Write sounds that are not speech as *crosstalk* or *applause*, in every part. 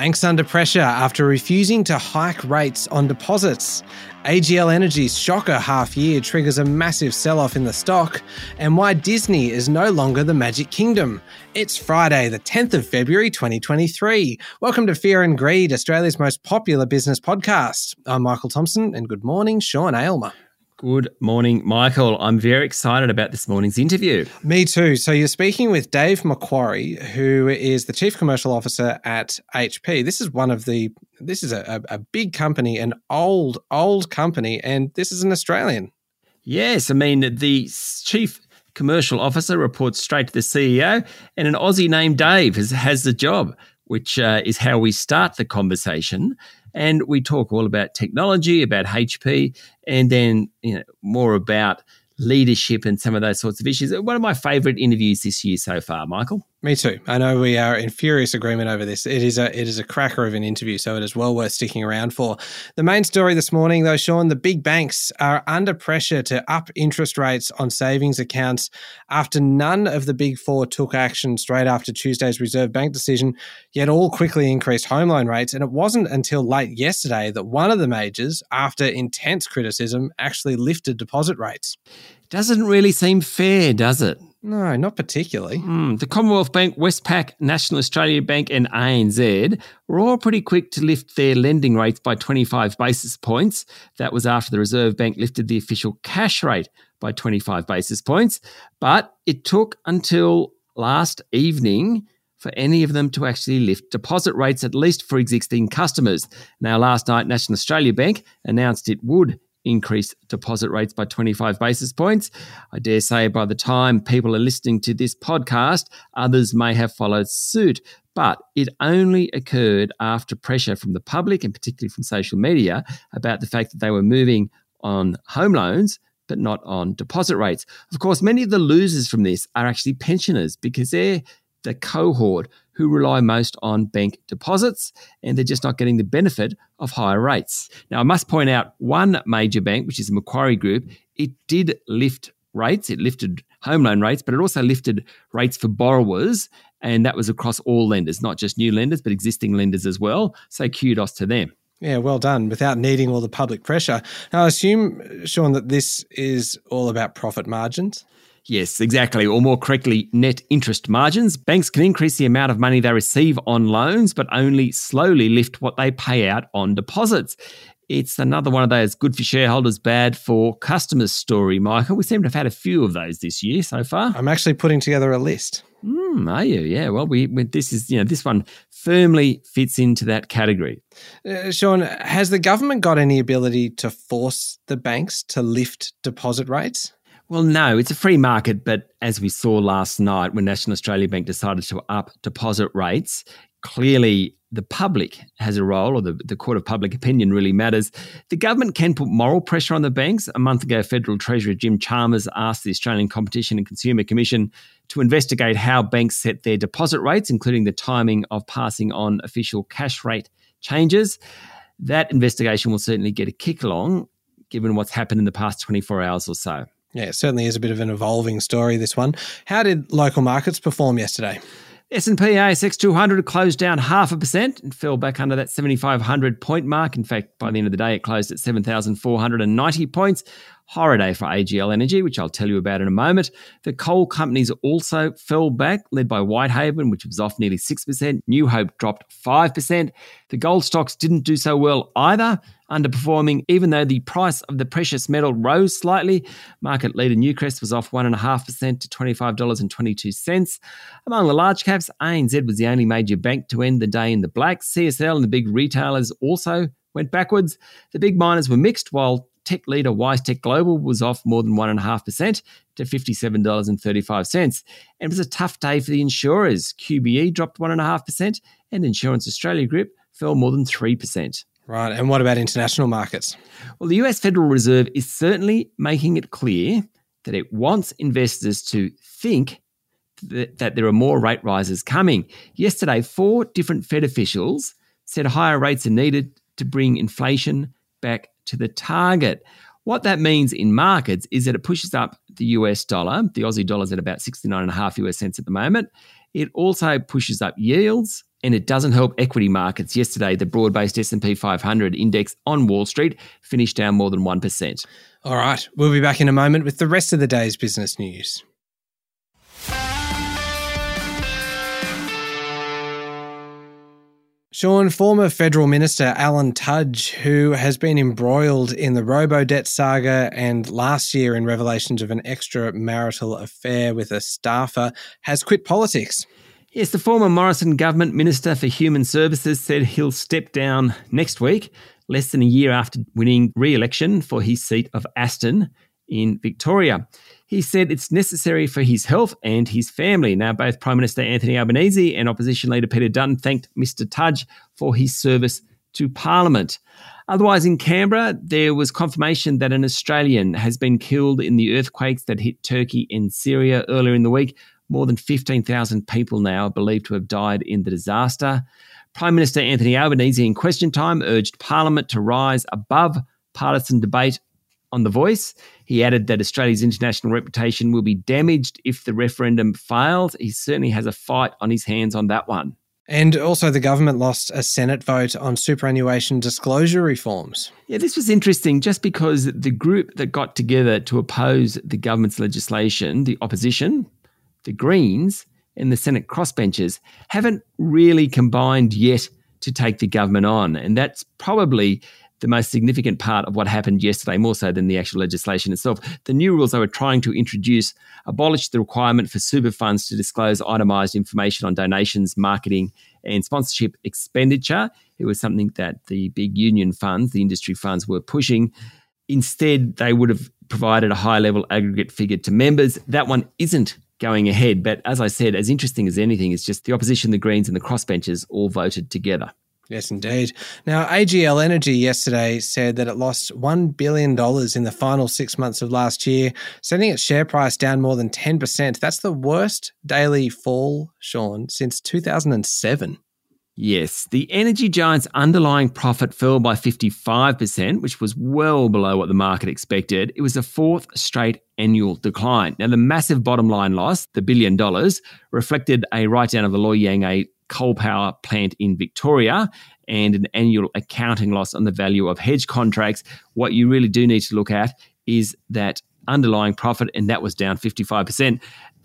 Banks under pressure after refusing to hike rates on deposits. AGL Energy's shocker half year triggers a massive sell off in the stock, and why Disney is no longer the Magic Kingdom. It's Friday, the 10th of February 2023. Welcome to Fear and Greed, Australia's most popular business podcast. I'm Michael Thompson, and good morning, Sean Aylmer. Good morning, Michael. I'm very excited about this morning's interview. Me too. So, you're speaking with Dave McQuarrie, who is the Chief Commercial Officer at HP. This is one of the, this is a, a big company, an old, old company, and this is an Australian. Yes. I mean, the Chief Commercial Officer reports straight to the CEO, and an Aussie named Dave has, has the job, which uh, is how we start the conversation. And we talk all about technology, about HP, and then you know, more about leadership and some of those sorts of issues. One of my favorite interviews this year so far, Michael. Me too. I know we are in furious agreement over this. It is a it is a cracker of an interview, so it is well worth sticking around for. The main story this morning, though, Sean, the big banks are under pressure to up interest rates on savings accounts after none of the big four took action straight after Tuesday's Reserve Bank decision, yet all quickly increased home loan rates. And it wasn't until late yesterday that one of the majors, after intense criticism, actually lifted deposit rates. Doesn't really seem fair, does it? No, not particularly. Mm, the Commonwealth Bank, Westpac, National Australia Bank, and ANZ were all pretty quick to lift their lending rates by 25 basis points. That was after the Reserve Bank lifted the official cash rate by 25 basis points. But it took until last evening for any of them to actually lift deposit rates, at least for existing customers. Now, last night, National Australia Bank announced it would increase deposit rates by 25 basis points. I dare say by the time people are listening to this podcast, others may have followed suit. But it only occurred after pressure from the public and particularly from social media about the fact that they were moving on home loans but not on deposit rates. Of course, many of the losers from this are actually pensioners because they're the cohort who rely most on bank deposits and they're just not getting the benefit of higher rates. Now, I must point out one major bank, which is the Macquarie Group, it did lift rates. It lifted home loan rates, but it also lifted rates for borrowers. And that was across all lenders, not just new lenders, but existing lenders as well. So kudos to them. Yeah, well done. Without needing all the public pressure. Now, I assume, Sean, that this is all about profit margins. Yes, exactly. Or more correctly, net interest margins. Banks can increase the amount of money they receive on loans, but only slowly lift what they pay out on deposits. It's another one of those good for shareholders, bad for customers story, Michael. We seem to have had a few of those this year so far. I'm actually putting together a list. Mm, are you? Yeah. Well, we, we, this is you know this one firmly fits into that category. Uh, Sean, has the government got any ability to force the banks to lift deposit rates? Well, no, it's a free market, but as we saw last night when National Australia Bank decided to up deposit rates, clearly the public has a role, or the, the court of public opinion really matters. The government can put moral pressure on the banks. A month ago, Federal Treasurer Jim Chalmers asked the Australian Competition and Consumer Commission to investigate how banks set their deposit rates, including the timing of passing on official cash rate changes. That investigation will certainly get a kick along, given what's happened in the past 24 hours or so. Yeah, it certainly is a bit of an evolving story, this one. How did local markets perform yesterday? S&P ASX 200 closed down half a percent and fell back under that 7,500 point mark. In fact, by the end of the day, it closed at 7,490 points. Horror day for AGL Energy, which I'll tell you about in a moment. The coal companies also fell back, led by Whitehaven, which was off nearly 6%. New Hope dropped 5%. The gold stocks didn't do so well either, underperforming even though the price of the precious metal rose slightly. Market leader Newcrest was off 1.5% to $25.22. Among the large caps, ANZ was the only major bank to end the day in the black. CSL and the big retailers also went backwards. The big miners were mixed, while tech leader WiseTech Global was off more than 1.5% to $57.35. And it was a tough day for the insurers. QBE dropped 1.5%, and Insurance Australia Group fell more than 3%. Right. And what about international markets? Well, the US Federal Reserve is certainly making it clear that it wants investors to think that, that there are more rate rises coming. Yesterday, four different Fed officials said higher rates are needed to bring inflation back to the target. What that means in markets is that it pushes up the US dollar. The Aussie dollar is at about 69.5 US cents at the moment. It also pushes up yields and it doesn't help equity markets. Yesterday, the broad-based S&P 500 index on Wall Street finished down more than 1%. All right, we'll be back in a moment with the rest of the day's business news. Sean, former federal minister Alan Tudge, who has been embroiled in the robo debt saga and last year in revelations of an extramarital affair with a staffer, has quit politics. Yes, the former Morrison government minister for human services said he'll step down next week, less than a year after winning re election for his seat of Aston in Victoria. He said it's necessary for his health and his family. Now, both Prime Minister Anthony Albanese and Opposition Leader Peter Dutton thanked Mr. Tudge for his service to Parliament. Otherwise, in Canberra, there was confirmation that an Australian has been killed in the earthquakes that hit Turkey and Syria earlier in the week. More than 15,000 people now are believed to have died in the disaster. Prime Minister Anthony Albanese, in question time, urged Parliament to rise above partisan debate on The Voice. He added that Australia's international reputation will be damaged if the referendum fails. He certainly has a fight on his hands on that one. And also, the government lost a Senate vote on superannuation disclosure reforms. Yeah, this was interesting just because the group that got together to oppose the government's legislation, the opposition, the Greens, and the Senate crossbenchers, haven't really combined yet to take the government on. And that's probably the most significant part of what happened yesterday, more so than the actual legislation itself. The new rules they were trying to introduce abolished the requirement for super funds to disclose itemised information on donations, marketing, and sponsorship expenditure. It was something that the big union funds, the industry funds, were pushing. Instead, they would have provided a high level aggregate figure to members. That one isn't going ahead. But as I said, as interesting as anything, is just the opposition, the Greens, and the crossbenchers all voted together. Yes, indeed. Now, AGL Energy yesterday said that it lost $1 billion in the final six months of last year, sending its share price down more than 10%. That's the worst daily fall, Sean, since 2007. Yes, the energy giant's underlying profit fell by 55%, which was well below what the market expected. It was the fourth straight annual decline. Now, the massive bottom line loss, the billion dollars, reflected a write down of the Loy Yang A coal power plant in Victoria and an annual accounting loss on the value of hedge contracts. What you really do need to look at is that underlying profit, and that was down 55%.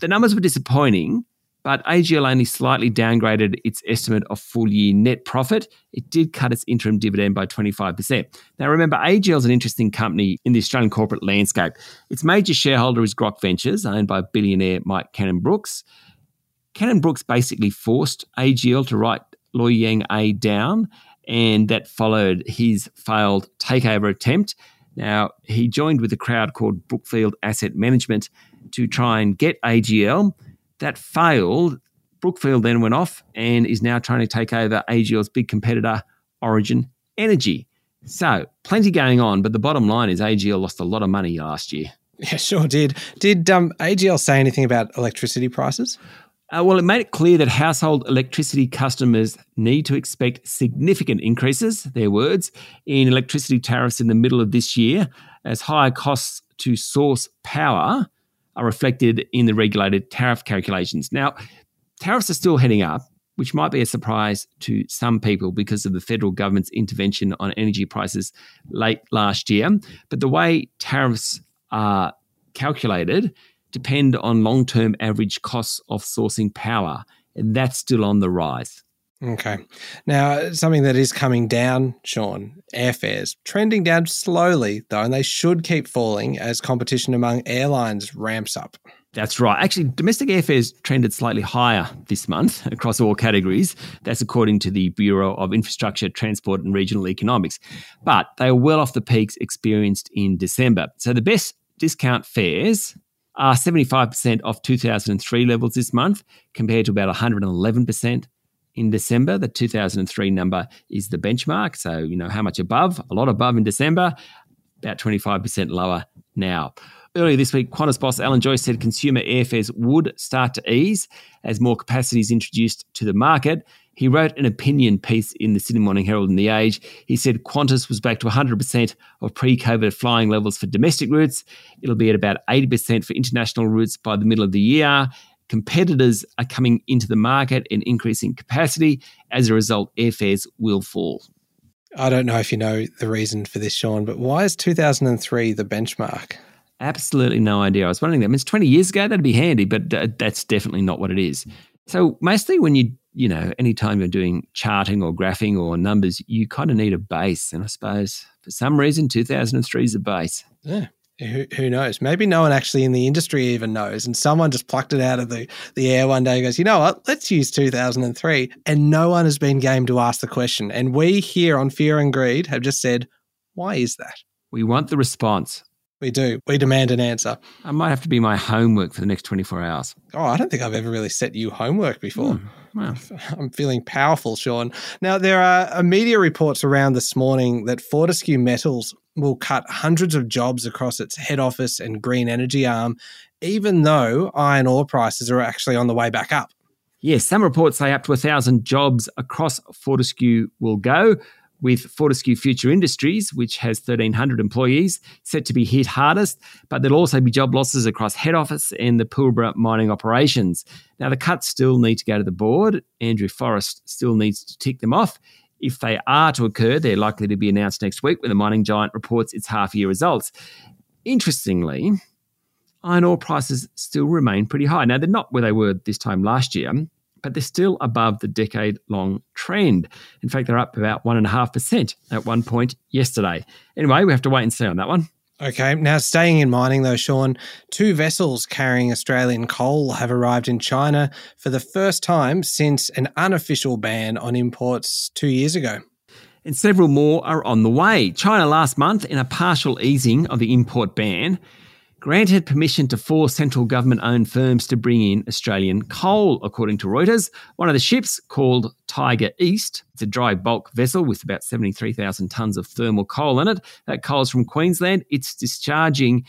The numbers were disappointing, but AGL only slightly downgraded its estimate of full year net profit. It did cut its interim dividend by 25%. Now, remember, AGL is an interesting company in the Australian corporate landscape. Its major shareholder is Grok Ventures, owned by billionaire Mike Cannon Brooks. Cannon Brooks basically forced AGL to write Loy Yang A down, and that followed his failed takeover attempt. Now, he joined with a crowd called Brookfield Asset Management to try and get AGL. That failed. Brookfield then went off and is now trying to take over AGL's big competitor, Origin Energy. So, plenty going on, but the bottom line is AGL lost a lot of money last year. *laughs* Yeah, sure did. Did um, AGL say anything about electricity prices? Uh, well, it made it clear that household electricity customers need to expect significant increases, their words, in electricity tariffs in the middle of this year, as higher costs to source power are reflected in the regulated tariff calculations. Now, tariffs are still heading up, which might be a surprise to some people because of the federal government's intervention on energy prices late last year. But the way tariffs are calculated, depend on long term average costs of sourcing power. And that's still on the rise. Okay. Now, something that is coming down, Sean, airfares, trending down slowly, though, and they should keep falling as competition among airlines ramps up. That's right. Actually, domestic airfares trended slightly higher this month *laughs* across all categories. That's according to the Bureau of Infrastructure, Transport and Regional Economics. But they are well off the peaks experienced in December. So the best discount fares are 75% off 2003 levels this month, compared to about 111% in December. The 2003 number is the benchmark. So, you know, how much above? A lot above in December, about 25% lower now. Earlier this week, Qantas boss Alan Joyce said consumer airfares would start to ease as more capacity is introduced to the market. He wrote an opinion piece in the Sydney Morning Herald and The Age. He said Qantas was back to 100% of pre COVID flying levels for domestic routes. It'll be at about 80% for international routes by the middle of the year. Competitors are coming into the market and increasing capacity. As a result, airfares will fall. I don't know if you know the reason for this, Sean, but why is 2003 the benchmark? Absolutely no idea. I was wondering that. I mean, it's 20 years ago, that'd be handy, but uh, that's definitely not what it is. So, mostly when you, you know, anytime you're doing charting or graphing or numbers, you kind of need a base. And I suppose for some reason, 2003 is a base. Yeah. Who, who knows? Maybe no one actually in the industry even knows. And someone just plucked it out of the, the air one day and goes, you know what? Let's use 2003. And no one has been game to ask the question. And we here on Fear and Greed have just said, why is that? We want the response. We do. We demand an answer. I might have to be my homework for the next 24 hours. Oh, I don't think I've ever really set you homework before. Hmm, well. *laughs* I'm feeling powerful, Sean. Now, there are media reports around this morning that Fortescue Metals will cut hundreds of jobs across its head office and green energy arm, even though iron ore prices are actually on the way back up. Yes, some reports say up to 1,000 jobs across Fortescue will go, with Fortescue Future Industries, which has 1,300 employees, set to be hit hardest, but there'll also be job losses across head office and the Pilbara mining operations. Now, the cuts still need to go to the board. Andrew Forrest still needs to tick them off. If they are to occur, they're likely to be announced next week when the mining giant reports its half year results. Interestingly, iron ore prices still remain pretty high. Now, they're not where they were this time last year, but they're still above the decade long trend. In fact, they're up about 1.5% at one point yesterday. Anyway, we have to wait and see on that one. Okay, now staying in mining though, Sean, two vessels carrying Australian coal have arrived in China for the first time since an unofficial ban on imports two years ago. And several more are on the way. China last month, in a partial easing of the import ban, granted permission to four central government owned firms to bring in Australian coal, according to Reuters. One of the ships, called Tiger East, it's a dry bulk vessel with about 73,000 tonnes of thermal coal in it. That coal's from Queensland. It's discharging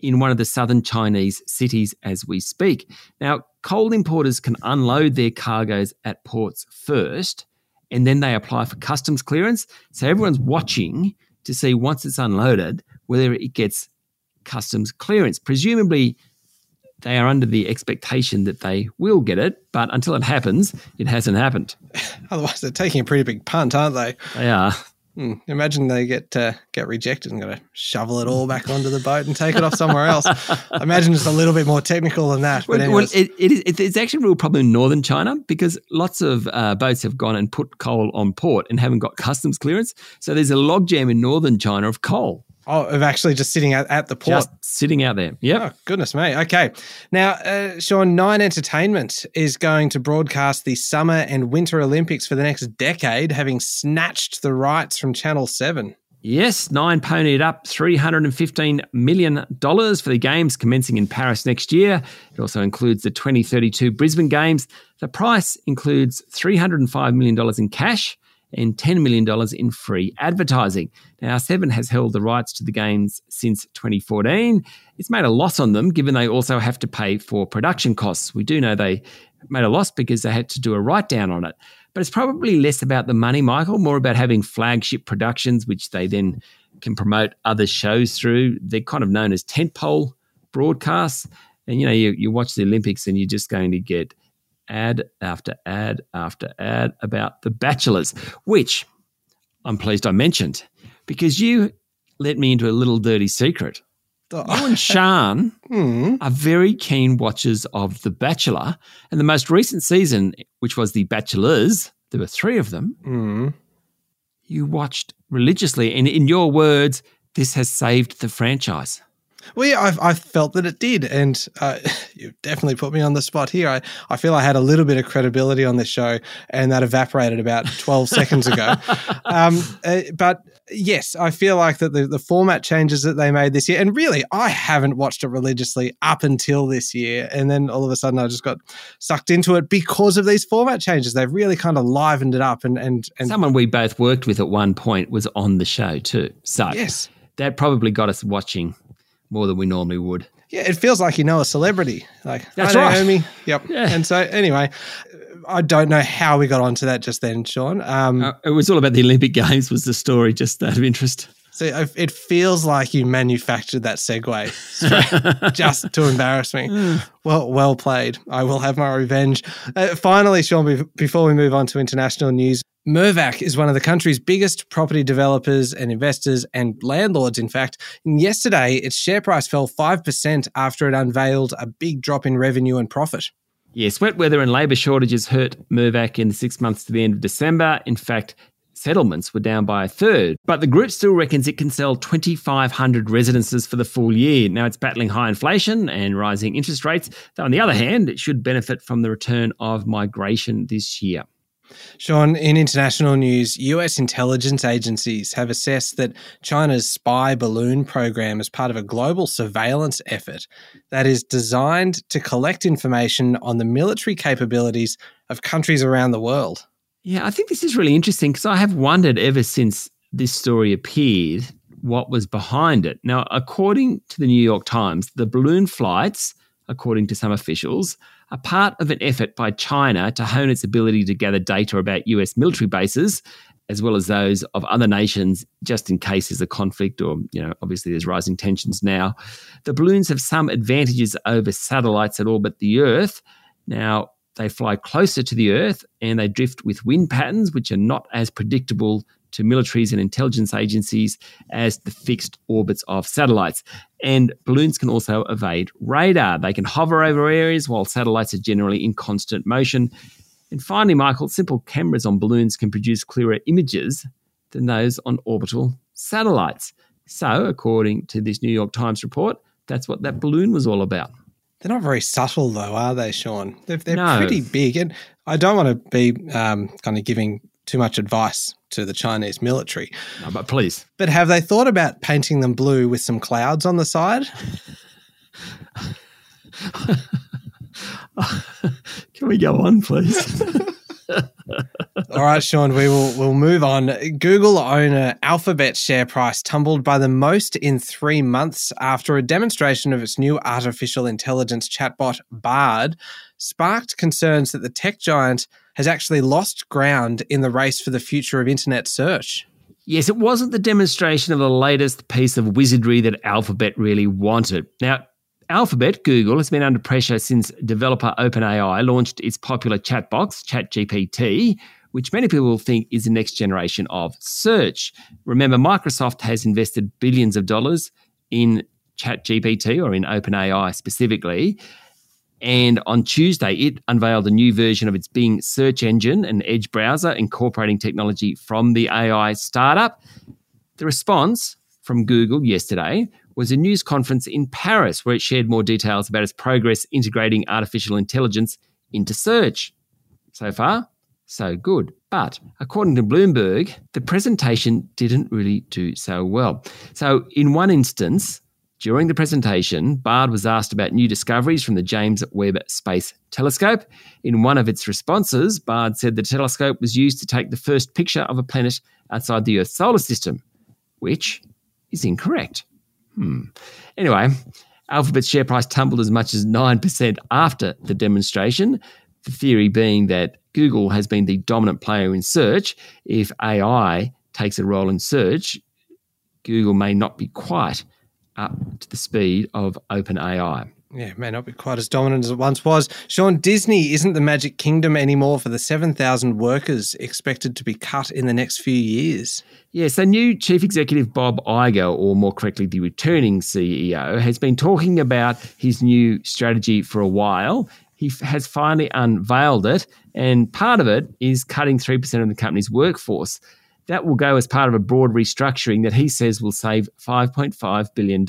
in one of the southern Chinese cities as we speak. Now, coal importers can unload their cargoes at ports first, and then they apply for customs clearance. So everyone's watching to see once it's unloaded whether it gets customs clearance. Presumably, they are under the expectation that they will get it, but until it happens, it hasn't happened. *laughs* Otherwise, they're taking a pretty big punt, aren't they? They are. Hmm. Imagine they get uh, get rejected and got to shovel it all back onto the boat and take it off somewhere else. I *laughs* imagine it's a little bit more technical than that. But well, well, it, it is, it's actually a real problem in northern China because lots of uh, boats have gone and put coal on port and haven't got customs clearance. So there's a logjam in northern China of coal. Oh, of actually just sitting at, at the port. Just sitting out there. Yeah. Oh, goodness me. Okay. Now, uh, Sean, Nine Entertainment is going to broadcast the Summer and Winter Olympics for the next decade, having snatched the rights from Channel 7. Yes, Nine ponied up $315 million for the Games commencing in Paris next year. It also includes the 2032 Brisbane Games. The price includes $305 million in cash and $10 million in free advertising. Now, Seven has held the rights to the games since 2014. It's made a loss on them, given they also have to pay for production costs. We do know they made a loss because they had to do a write down on it. But it's probably less about the money, Michael, more about having flagship productions, which they then can promote other shows through. They're kind of known as tentpole broadcasts. And you know, you, you watch the Olympics and you're just going to get ad after ad after ad about The Bachelors, which I'm pleased I mentioned because you let me into a little dirty secret. You and Sean *laughs* hmm. are very keen watchers of The Bachelor. And the most recent season, which was The Bachelors, there were three of them, Hmm. you watched religiously. And in your words, this has saved the franchise. Well, yeah, I've, I've felt that it did. And uh, *laughs* you definitely put me on the spot here. I, I feel I had a little bit of credibility on this show, and that evaporated about 12 seconds ago. *laughs* Um, uh, but yes, I feel like that the, the format changes that they made this year, and really, I haven't watched it religiously up until this year. And then all of a sudden, I just got sucked into it because of these format changes. They've really kind of livened it up. And, and, and someone we both worked with at one point was on the show too. So yes. that probably got us watching more than we normally would. Yeah, it feels like you know a celebrity. Like That's I know right. Amy. Yep. *laughs* Yeah. And so anyway, I don't know how we got onto that just then, Sean. Um, Uh, it was all about the Olympic Games. Was the story just out of interest? So it feels like you manufactured that segue *laughs* just to embarrass me. Well, well played. I will have my revenge. Uh, finally, Sean, before we move on to international news, Mirvac is one of the country's biggest property developers and investors and landlords, in fact. And yesterday, its share price fell 5% after it unveiled a big drop in revenue and profit. Yes, wet weather and labour shortages hurt Mirvac in the six months to the end of December. In fact, settlements were down by a third. But the group still reckons it can sell 2,500 residences for the full year. Now it's battling high inflation and rising interest rates, though on the other hand, it should benefit from the return of migration this year. Sean, in international news, US intelligence agencies have assessed that China's spy balloon program is part of a global surveillance effort that is designed to collect information on the military capabilities of countries around the world. Yeah, I think this is really interesting because I have wondered ever since this story appeared what was behind it. Now, according to the New York Times, the balloon flights, according to some officials, are part of an effort by China to hone its ability to gather data about US military bases as well as those of other nations just in case there's a conflict or you know obviously there's rising tensions now the balloons have some advantages over satellites that orbit the earth now they fly closer to the earth and they drift with wind patterns which are not as predictable to militaries and intelligence agencies as the fixed orbits of satellites. And balloons can also evade radar. They can hover over areas while satellites are generally in constant motion. And finally, Michael, simple cameras on balloons can produce clearer images than those on orbital satellites. So, according to this New York Times report, that's what that balloon was all about. They're not very subtle, though, are they, Sean? They're, they're no. pretty big. And I don't want to be um, kind of giving too much advice to the Chinese military. No, but please. But have they thought about painting them blue with some clouds on the side? *laughs* Can we go on, please? *laughs* All right, Sean, we will we'll move on. Google owner Alphabet share price tumbled by the most in three months after a demonstration of its new artificial intelligence chatbot Bard sparked concerns that the tech giant has actually lost ground in the race for the future of internet search. Yes, it wasn't the demonstration of the latest piece of wizardry that Alphabet really wanted. Now, Alphabet, Google, has been under pressure since developer OpenAI launched its popular chat box, ChatGPT, which many people think is the next generation of search. Remember, Microsoft has invested billions of dollars in ChatGPT or in OpenAI specifically. And on Tuesday, it unveiled a new version of its Bing search engine and Edge browser, incorporating technology from the AI startup. The response from Google yesterday was a news conference in Paris where it shared more details about its progress integrating artificial intelligence into search. So far, so good. But according to Bloomberg, the presentation didn't really do so well. So, in one instance, during the presentation, Bard was asked about new discoveries from the James Webb Space Telescope. In one of its responses, Bard said the telescope was used to take the first picture of a planet outside the Earth's solar system, which is incorrect. Hmm. Anyway, Alphabet's share price tumbled as much as 9% after the demonstration. The theory being that Google has been the dominant player in search. If AI takes a role in search, Google may not be quite up to the speed of OpenAI. Yeah, may not be quite as dominant as it once was. Sean, Disney isn't the Magic Kingdom anymore for the 7,000 workers expected to be cut in the next few years. Yes, so new Chief Executive Bob Iger, or more correctly, the returning CEO, has been talking about his new strategy for a while. He has finally unveiled it, and part of it is cutting 3% of the company's workforce. That will go as part of a broad restructuring that he says will save $5.5 billion.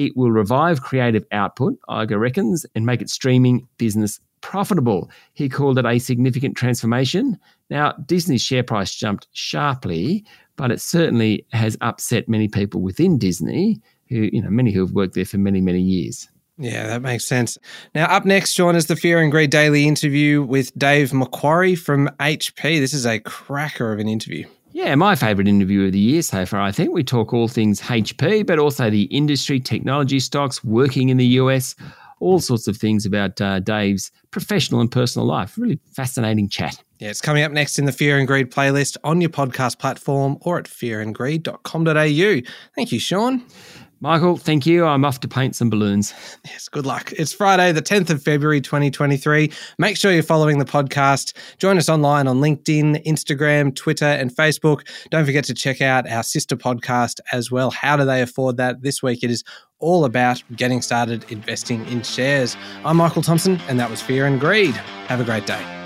It will revive creative output, Iger reckons, and make its streaming business profitable. He called it a significant transformation. Now, Disney's share price jumped sharply, but it certainly has upset many people within Disney, who, you know, many who have worked there for many, many years. Yeah, that makes sense. Now, up next, Sean, is the Fear and Greed Daily interview with Dave McQuarrie from HP. This is a cracker of an interview. Yeah, my favourite interview of the year so far, I think. We talk all things HP, but also the industry, technology stocks, working in the US, all sorts of things about uh, Dave's professional and personal life. Really fascinating chat. Yeah, it's coming up next in the Fear and Greed playlist on your podcast platform or at fearandgreed.com.au. Thank you, Sean. Michael, thank you. I'm off to paint some balloons. Yes, good luck. It's Friday, the 10th of February, 2023. Make sure you're following the podcast. Join us online on LinkedIn, Instagram, Twitter, and Facebook. Don't forget to check out our sister podcast as well. How do they afford that? This week it is all about getting started investing in shares. I'm Michael Thompson, and that was Fear and Greed. Have a great day.